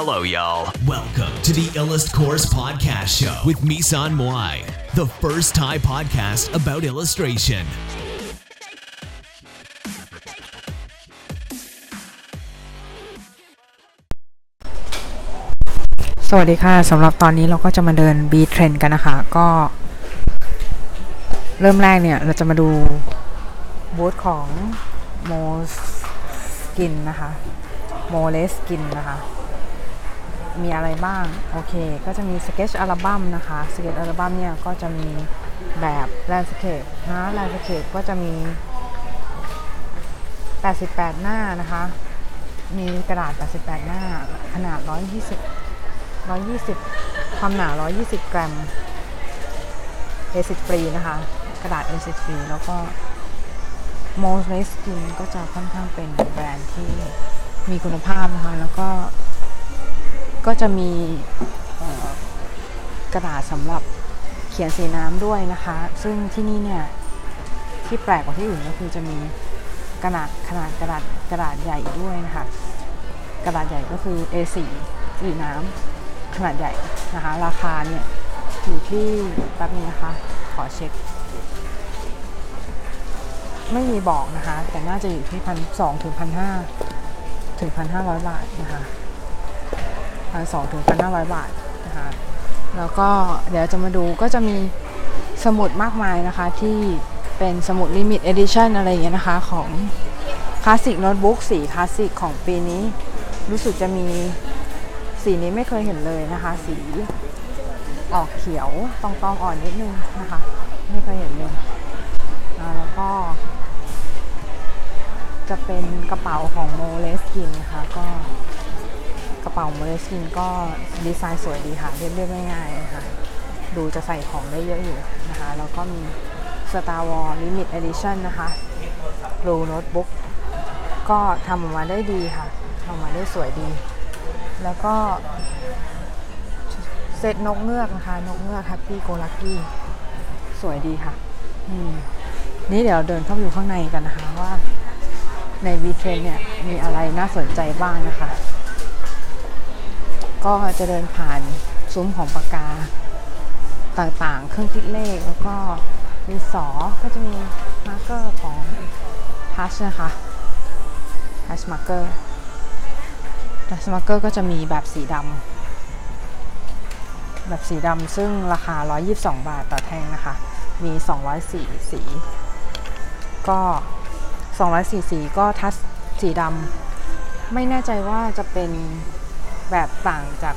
Hello, y'all. Welcome to the Illust Course Podcast Show with Misan Moai, the first Thai podcast about illustration. สวัสดีค่ะสำหรับตอนนี้เราก็จะมาเดิน B Trend กันนะคะ ก็ เริ่มแรกเนี่ย เราจะมาดูบูธของ m o Skin นะคะ m o l e Skin นะคะ มีอะไรบ้าง โอเค ก็จะมี Sketch อัลบั้มนะคะ Sketch อัลบั้มเนี่ยก็จะมีแบบ Landscape นะ Landscape ก็จะมี 88 หน้านะคะ มีกระดาษ 88 หน้า ขนาด 120 120 ความหนา 120 กรัมเอซิดฟรีนะคะ กระดาษเอซิดฟรีแล้วก็ m o s e Skin ก็จะค่อนข้างเป็นแบรนด์ที่มีคุณภาพนะคะ แล้วก็ ก็จะมีกระดาษสำหรับเขียนสีน้ำด้วยนะคะ ซึ่งที่นี่เนี่ยที่แปลกกว่าที่อื่นก็คือจะมีกระดาษขนาดกระดาษกระดาษใหญ่ด้วยนะคะ กระดาษใหญ่ก็คือ A4 สีน้ำขนาดใหญ่นะคะ ราคาเนี่ยอยู่ที่แป๊บนึงนะคะ ขอเช็ค ไม่มีบอกนะคะ แต่น่าจะอยู่ที่พันสองถึงพันห้าถึงพันห้าร้อยบาทนะคะ พันสองถึงพันห้าร้อยบาทนะคะ แล้วก็เดี๋ยวจะมาดูก็จะมีสมุดมากมายนะคะที่เป็นสมุด Limit Edition อะไรอย่างเงี้ยนะคะ ของคลาสสิกโน้ตบุ๊กสีคลาสสิกของปีนี้ รู้สึกจะมีสีนี้ไม่เคยเห็นเลยนะคะ สีออกเขียวตองตองอ่อนนิดนึงนะคะ ไม่เคยเห็นเลยแล้วก็ จะเป็นกระเป๋าของ Moleskine นะคะก็ กระเป๋า Moleskine ก็ดีไซน์สวยดีค่ะ เรียบๆง่ายๆนะคะดูจะใส่ของได้เยอะอยู่นะคะ แล้วก็มี Star Wars Limited Edition นะคะ Blue Notebook ก็ทำออกมาได้ดีค่ะทำออกมาได้สวยดี แล้วก็เซตนกเงือกนะคะ นกเงือก Happy Go Lucky สวยดีค่ะนี่เดี๋ยวเดินเข้าไปอยู่ข้างในกันนะคะว่าในวีเทนเนี่ยมีอะไรน่าสนใจบ้างนะคะ ก็จะเดินผ่านซุ้มของปากกาต่างๆ เครื่องคิดเลขแล้วก็มีสอก็จะมี marker ของ Touch นะคะ Touch marker Touch marker ก็จะมีแบบสีดำแบบสีดำซึ่งราคา 122 บาทต่อแท่งนะคะ มี 204 สี ก็ 204 สีก็ Touch สีดำไม่แน่ใจว่าจะเป็น แบบต่างจาก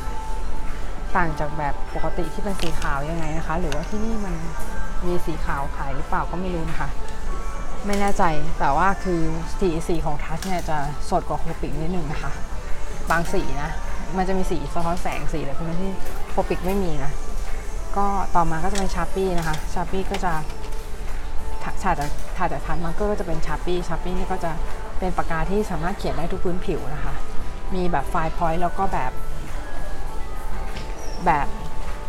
ต่างจากแบบปกติที่เป็นสีขาวยังไงนะคะ หรือว่าที่นี่มันมีสีขาวขายหรือเปล่าก็ไม่รู้นะคะ ไม่แน่ใจแต่ว่าคือสีสีของ Touch เนี่ยจะสดกว่า Copic นิดนึงนะคะ บางสีนะ มันจะมีสีสะท้อนแสงสีอะไรพวกนี้ที่ Copic ไม่มีนะ ก็ต่อมาก็จะเป็น Sharpie นะคะ Sharpie ก็จะถัดถัดจาก Touch marker ก็จะเป็น Sharpie Sharpie นี่ก็จะเป็นปากกาที่สามารถเขียนได้ทุกพื้นผิวนะคะ มีแบบ fine point แล้วก็แบบ แบบ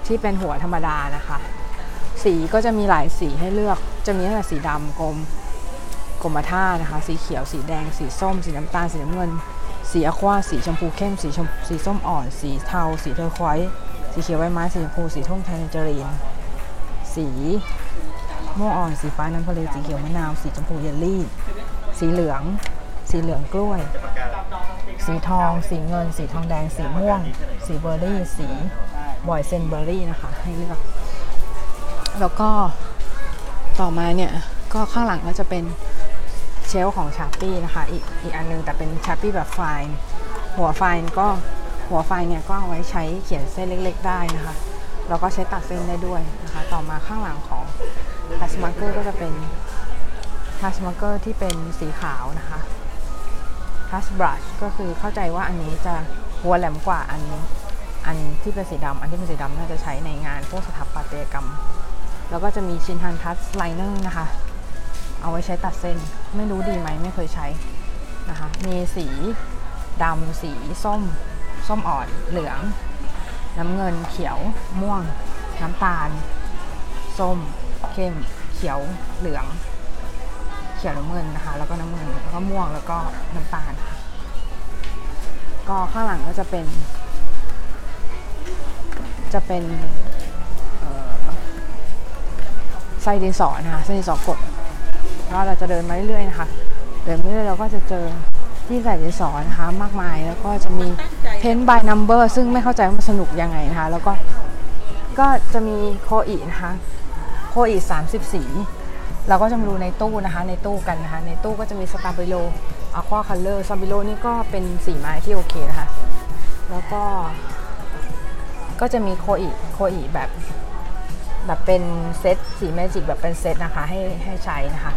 ที่เป็นหัวธรรมดานะคะ สีก็จะมีหลายสีให้เลือก จะมีตั้งแต่สีดำกรมกรมท่านะคะ สีเขียวสีแดง สีส้ม สีน้ำตาล สีน้ำเงิน สี aqua สีชมพูเข้ม สีชมสีส้มอ่อน สีเทา สี turquoise สีเขียวใบไม้ สีชมพู สีทุ่ง tangerine สีม่วงอ่อน สีฟ้าน้ำทะเล สีเขียวมะนาว สีชมพูเยลลี่ สีเหลือง สีเหลืองกล้วย สีทอง สีเงิน สีทองแดง สีม่วง สีเบอร์รี่ สีบอยเซนเบอร์รี่นะคะ ให้เลือก แล้วก็ต่อมาเนี่ย ก็ข้างหลังก็จะเป็นเชลของชาร์ปี้นะคะ อีกอีกอันนึงแต่เป็นชาร์ปี้แบบไฟน์หัวไฟน์ก็หัวไฟน์เนี่ยก็เอาไว้ใช้เขียนเส้นเล็ก ๆ ได้นะคะแล้วก็ใช้ตัดเส้นได้ด้วยนะคะ ต่อมาข้างหลังของTouch marker ก็จะเป็น Touch marker ที่เป็นสีขาวนะคะ Touch brush ก็คือเข้าใจว่าอันนี้จะหัวแหลมกว่าอันอันที่เป็นสีดำอันที่เป็นสีดำน่าจะใช้ในงานพวกสถาปัตยกรรม แล้วก็จะมี ShinHan Touch liner นะคะ เอาไว้ใช้ตัดเส้น ไม่รู้ดีไหมไม่เคยใช้นะคะ มีสีดำสีส้ม ส้มอ่อนเหลือง น้ำเงินเขียว ม่วง น้ำตาล ส้ม เข้ม เขียวเหลือง ขียวน้ำเงินนะคะ แล้วก็น้ำเงินแล้วก็ม่วงแล้วก็น้ำตาลค่ะก็ข้างหลังก็จะเป็น จะเป็นไส้ดินสอนะคะไส้ดินสอกดแล้วเราจะเดินมาเรื่อยๆนะคะเดินมาเรื่อยๆเราก็จะเจอที่ใส่ดินสอนะคะมากมายแล้วก็จะมี paint by number ซึ่งไม่เข้าใจว่ามันสนุกยังไงนะคะ แล้วก็ก็จะมี Koi นะคะ Koi สามสิบสี เราก็จะมาดูในตู้นะคะในตู้กันนะคะ ในตู้ก็จะมี Stabilo aquacolor Stabilo นี่ก็เป็นสีไม้ที่โอเคนะคะ แล้วก็ ก็จะมี Koi Koi แบบ แบบเป็นเซตสีเมจิกแบบเป็นเซตนะคะ ให้ให้ใช้นะคะ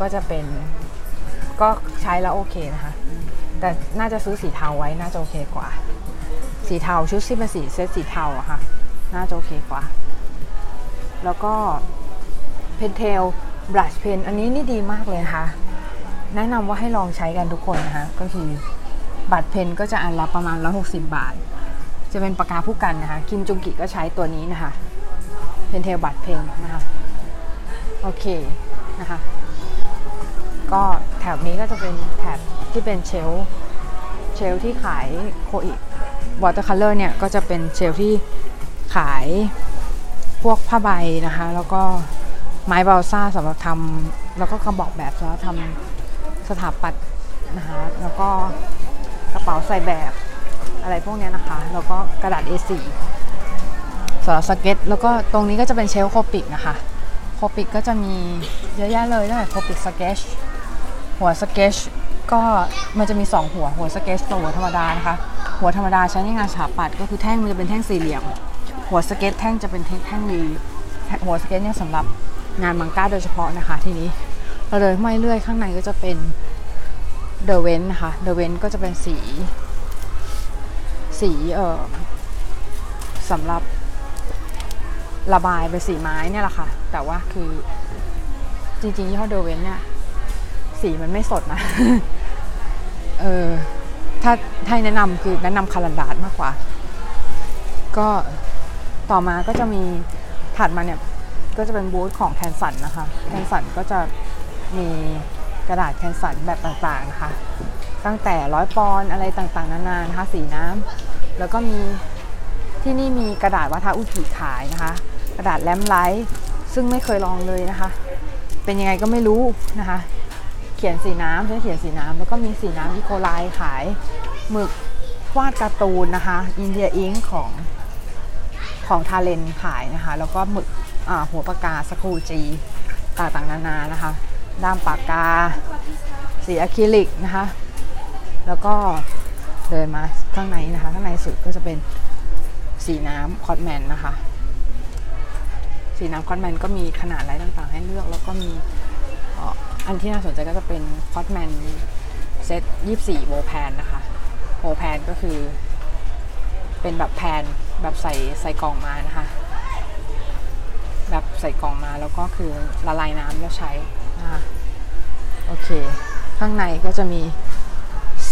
ก็จะเป็นก็ใช้แล้วโอเคนะคะ แต่น่าจะซื้อสีเทาไว้น่าจะโอเคกว่า สีเทาชุดที่เป็นสีเซตสีเทาอะค่ะ น่าจะโอเคกว่า แล้วก็ เพนเทลบลัชเพนอันนี้นี่ดีมากเลยนะคะแนะนำว่าให้ลองใช้กันทุกคนนะคะ ก็คือบัตรเพนก็จะอันละประมาณ 160 บาท จะเป็นปากกาผู้กันนะคะ คิมจุงกิก็ใช้ตัวนี้นะคะ Pentel brush pen นะคะ โอเคนะคะ ก็แถบนี้ก็จะเป็นแถบที่เป็น shelf shelf ที่ขาย Koi watercolor เนี่ยก็จะเป็น shelf ที่ขายพวกผ้าใบนะคะ แล้วก็ ไม้บาลซ่าสำหรับทำแล้วก็กระบอกแบบสำหรับทำสถาปัตย์นะคะแล้วก็กระเป๋าใส่แบบอะไรพวกเนี้ยนะคะ แล้วก็กระดาษ A4 สำหรับสเก็ตช์ แล้วก็ตรงนี้ก็จะเป็น shelf Copic นะคะ Copic ก็จะมีเยอะแยะเลยตั้งแต่ Copic sketch หัวสเก็มันจะมี 2 หัวหัวสเก็ตกับหัวธรรมดานะคะ หัวธรรมดาใช้ในงานสถาปัตย์ก็คือแท่งมันจะเป็นแท่งสี่เหลี่ยม หัวสเก็ตแท่งจะเป็นแท่งแท่งรีหัวสเก็ตเนี่ยสำหรับ งานมังก้าโดยเฉพาะนะคะ ทีนี้เราเดินมาเรื่อยข้างในก็จะเป็นเดอะเวนนะคะเดอะเวนก็จะเป็นสี สีเอ่อสำหรับระบายเป็นสีไม้เนี่ยแหละค่ะ แต่ว่าคือจริงๆยี่ห้อเดเวนเนี่ย สีมันไม่สดนะ เออถ้าให้แนะนำคือแนะนำคารันดาษมากกว่า ก็ต่อมาก็จะมีถัดมาเนี่ย ก็จะเป็นบูธของแคนสันนะคะแคนสันก็จะมีกระดาษแคนสันแบบต่างๆนะคะ ตั้งแต่ร้อยปอนอะไรต่างๆ นานานะคะสีน้ำแล้วก็มีที่นี่มีกระดาษวัฒอุกิขายนะคะ กระดาษแลมไลท์ซึ่งไม่เคยลองเลยนะคะ เป็นยังไงก็ไม่รู้นะคะ เขียนสีน้ำใช้เขียนสีน้ำแล้วก็มีสีน้ำอีโคไลขายหมึกวาดการ์ตูนนะคะ อินเดียอิงของของทาเลนขายนะคะ แล้วก็หมึก หัวปากกาสกูจีต่างๆนานานะคะ ด้ามปากกา สีอะคริลิกนะคะ แล้วก็เดินมาข้างในนะคะ ข้างในสุดก็จะเป็นสีน้ำคอตแมนนะคะ สีน้ำคอตแมนก็มีขนาดอะไรต่างๆ ให้เลือกแล้วก็มีอันที่น่าสนใจก็จะเป็นคอตแมนเซต24โวแพนนะคะโวแพนก็คือเป็นแบบ pan แบบใส่ใส่กล่องมานะคะ ใส่กล่องมาแล้วก็คือละลายน้ำแล้วใช้นะคะโอเค ข้างในก็จะมี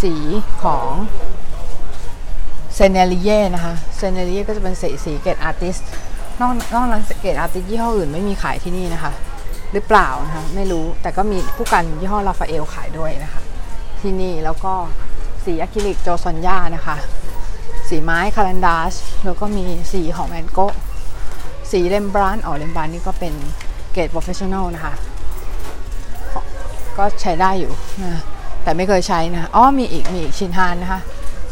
สีของ Sennelier นะคะ Sennelier ก็จะเป็นสีสีเกรด artist นอกนอกนั้นเกรด artist ยี่ห้ออื่นไม่มีขายที่นี่นะคะ หรือเปล่านะคะไม่รู้แต่ก็มีพู่กันยี่ห้อ Raphael ขายด้วยนะคะ ที่นี่แล้วก็สีอะคริลิกโจซอนยานะคะ สีไม้ Caran d'Ache แล้วก็มีสีของ Mungyo สี Rembrandt อ๋อ Rembrandt นี่ก็เป็นเกรด professional นะคะ ก็ใช้ได้อยู่นะแต่ไม่เคยใช้นะอ๋อมีอีก มีอีก ShinHan นะคะ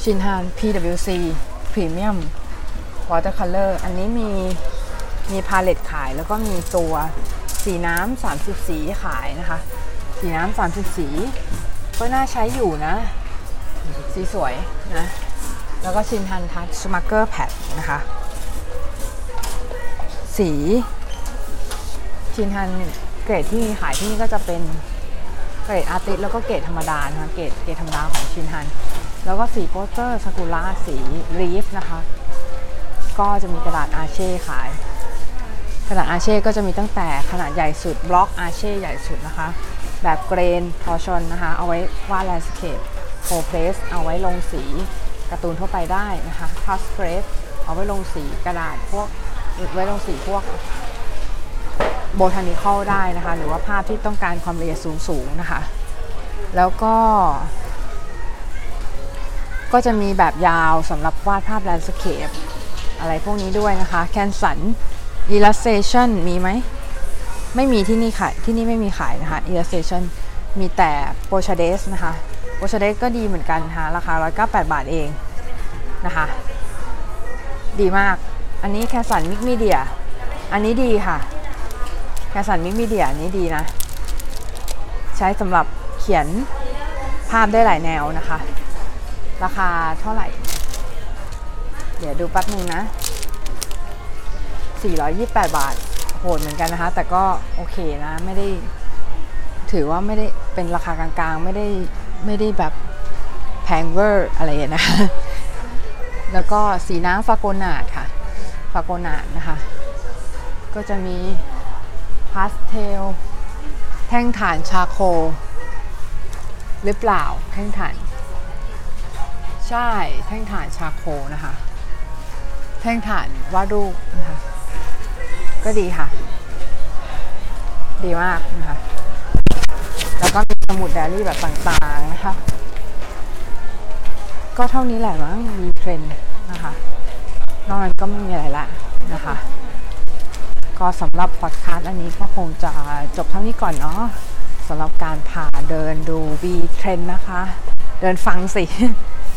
ShinHan PWC Premium Watercolor อันนี้มีมี palette ขายแล้วก็มีตัวสีน้ำ30สีขายนะคะ สีน้ำ30สีก็น่าใช้อยู่นะ สีสวยนะ แล้วก็ ShinHan Touch marker pad นะคะ สี ShinHan เกรดที่มีขายที่นี่ก็จะเป็นเกรด artist แล้วก็เกรดธรรมดานะคะเกรดเกรดธรรมดาของ ShinHan แล้วก็สีโปสเตอร์ Sakura สี Reeves นะคะ ก็จะมีกระดาษ Arches ขาย กระดาษ Arches ก็จะมีตั้งแต่ขนาดใหญ่สุดบล็อก Arches ใหญ่สุดนะคะ แบบ grain torchon นะคะ เอาไว้วาด landscape cold press เอาไว้ลงสีการ์ตูนทั่วไปได้นะคะ hot press เอาไว้ลงสีกระดาษพวก ไว้ลงสีพวก botanical ได้นะคะ หรือว่าภาพที่ต้องการความละเอียดสูงๆนะคะ แล้วก็ ก็จะมีแบบยาวสำหรับวาดภาพ landscape อะไรพวกนี้ด้วยนะคะ Canson illustration มีไหม ไม่มีที่นี่ขายที่นี่ไม่มีขายนะคะ illustration มีแต่ p o c h a d e s นะคะ p o c h a d e s ก็ดีเหมือนกันนะคะราคา 198 บาทเองนะคะ ดีมาก อันนี้ Canson mix media อันนี้ดีค่ะ Canson mix media อันนี้ดีนะ ใช้สำหรับเขียนภาพได้หลายแนวนะคะ ราคาเท่าไหร่ เดี๋ยวดูแป๊บนึงนะ 428 บาท โหดเหมือนกันนะคะ แต่ก็โอเคนะ ไม่ได้ ถือว่าไม่ได้เป็นราคากลางๆ ไม่ได้ไม่ได้แบบแพงเวอร์อะไรนะคะแล้วก็สีน้ำฟาโกนาดค่ะ ฟาโกนาดนะคะ ก็จะมีพาสเทล แท่งถ่าน charcoal หรือเปล่าแท่งถ่าน ใช่แท่งถ่าน charcoal นะคะ แท่งถ่านวาดรูปนะคะ ก็ดีค่ะ ดีมากนะคะ แล้วก็มีสมุดไดรี่แบบต่างๆนะคะ ก็เท่านี้แหละมั้งมีเทรนนะคะ นอกนั้นก็ไม่มีอะไรละนะคะ ก็สำหรับพอดคาสต์อันนี้ก็คงจะจบเท่านี้ก่อนเนาะสำหรับการพาเดินดูบีเทรนนะคะ เดินฟังสิ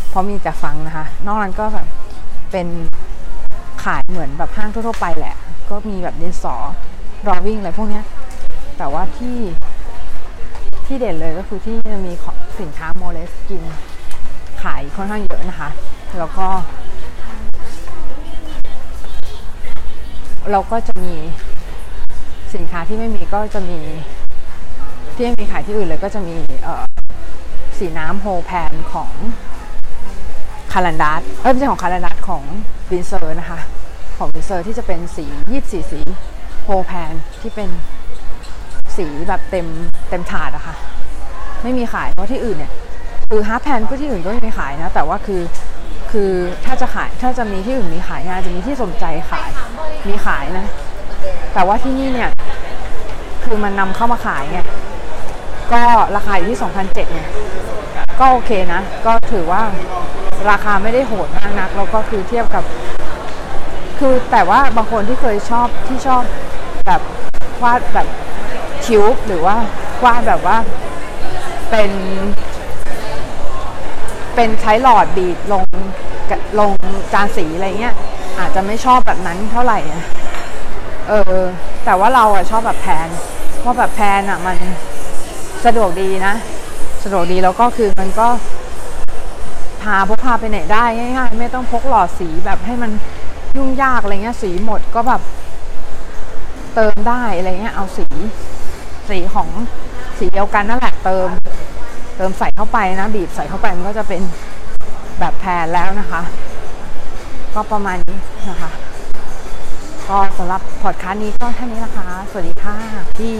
เพราะมีแต่ฟังนะคะ นอกนั้นก็แบบเป็นขายเหมือนแบบห้างทั่วๆไปแหละ ก็มีแบบดินสอรอวิ่งอะไรพวกเนี้ย แต่ว่าที่ที่เด่นเลยก็คือที่จะมีสินค้า Moleskine ขายค่อนข้างเยอะนะคะ แล้วก็ เราก็จะมีสินค้าที่ไม่มีก็จะมีที่ไม่มีขายที่อื่นเลยก็จะมีสีน้ำ whole pan ของ Caran d'Ache เอ้ยไม่ใช่ของ Caran d'Ache ของ Winsor นะคะ ของ Winsor ที่จะเป็นสียี่สีสี whole pan ที่เป็นสีแบบเต็มเต็มถาดอะคะ่ะ ไม่มีขายเพราะที่อื่นเนี่ยคือฮาร์แพนก็ที่อื่นก็ไม่มีขายนะ แต่ว่าคือคือถ้าจะขายถ้าจะมีที่อื่นมีขายงานจะมีที่สนใจขาย มีขายนะ แต่ว่าที่นี่เนี่ย คือมันนำเข้ามาขายไงก็ราคาอยู่ที่2,007เนี่ยก็โอเคนะ ก็ถือว่าราคาไม่ได้โหดมากนัก แล้วก็คือเทียบกับ คือแต่ว่าบางคนที่เคยชอบที่ชอบแบบวาดแบบคิ้วหรือว่าวาดแบบว่าเป็น เป็นใช้หลอดบีดลงลงจานสีอะไรเงี้ย อาจจะไม่ชอบแบบนั้นเท่าไหร่เออ แต่ว่าเราอะชอบแบบแพนเพราะแบบแพนอะมันสะดวกดีนะ สะดวกดีแล้วก็คือมันก็พาพกพาไปไหนได้ง่ายๆไม่ต้องพกหลอดสีแบบให้มันยุ่งยากอะไรเงี้ยสีหมดก็แบบเติมได้อะไรเงี้ยเอาสี สีของสีเดียวกันนั่นแหละเติม เติมใส่เข้าไปนะ บีบใส่เข้าไปมันก็จะเป็นแบบแพนแล้วนะคะ ก็ประมาณนี้นะคะ ก็สำหรับพอดคาสต์นี้ก็แค่นี้นะคะ สวัสดีค่ะพี่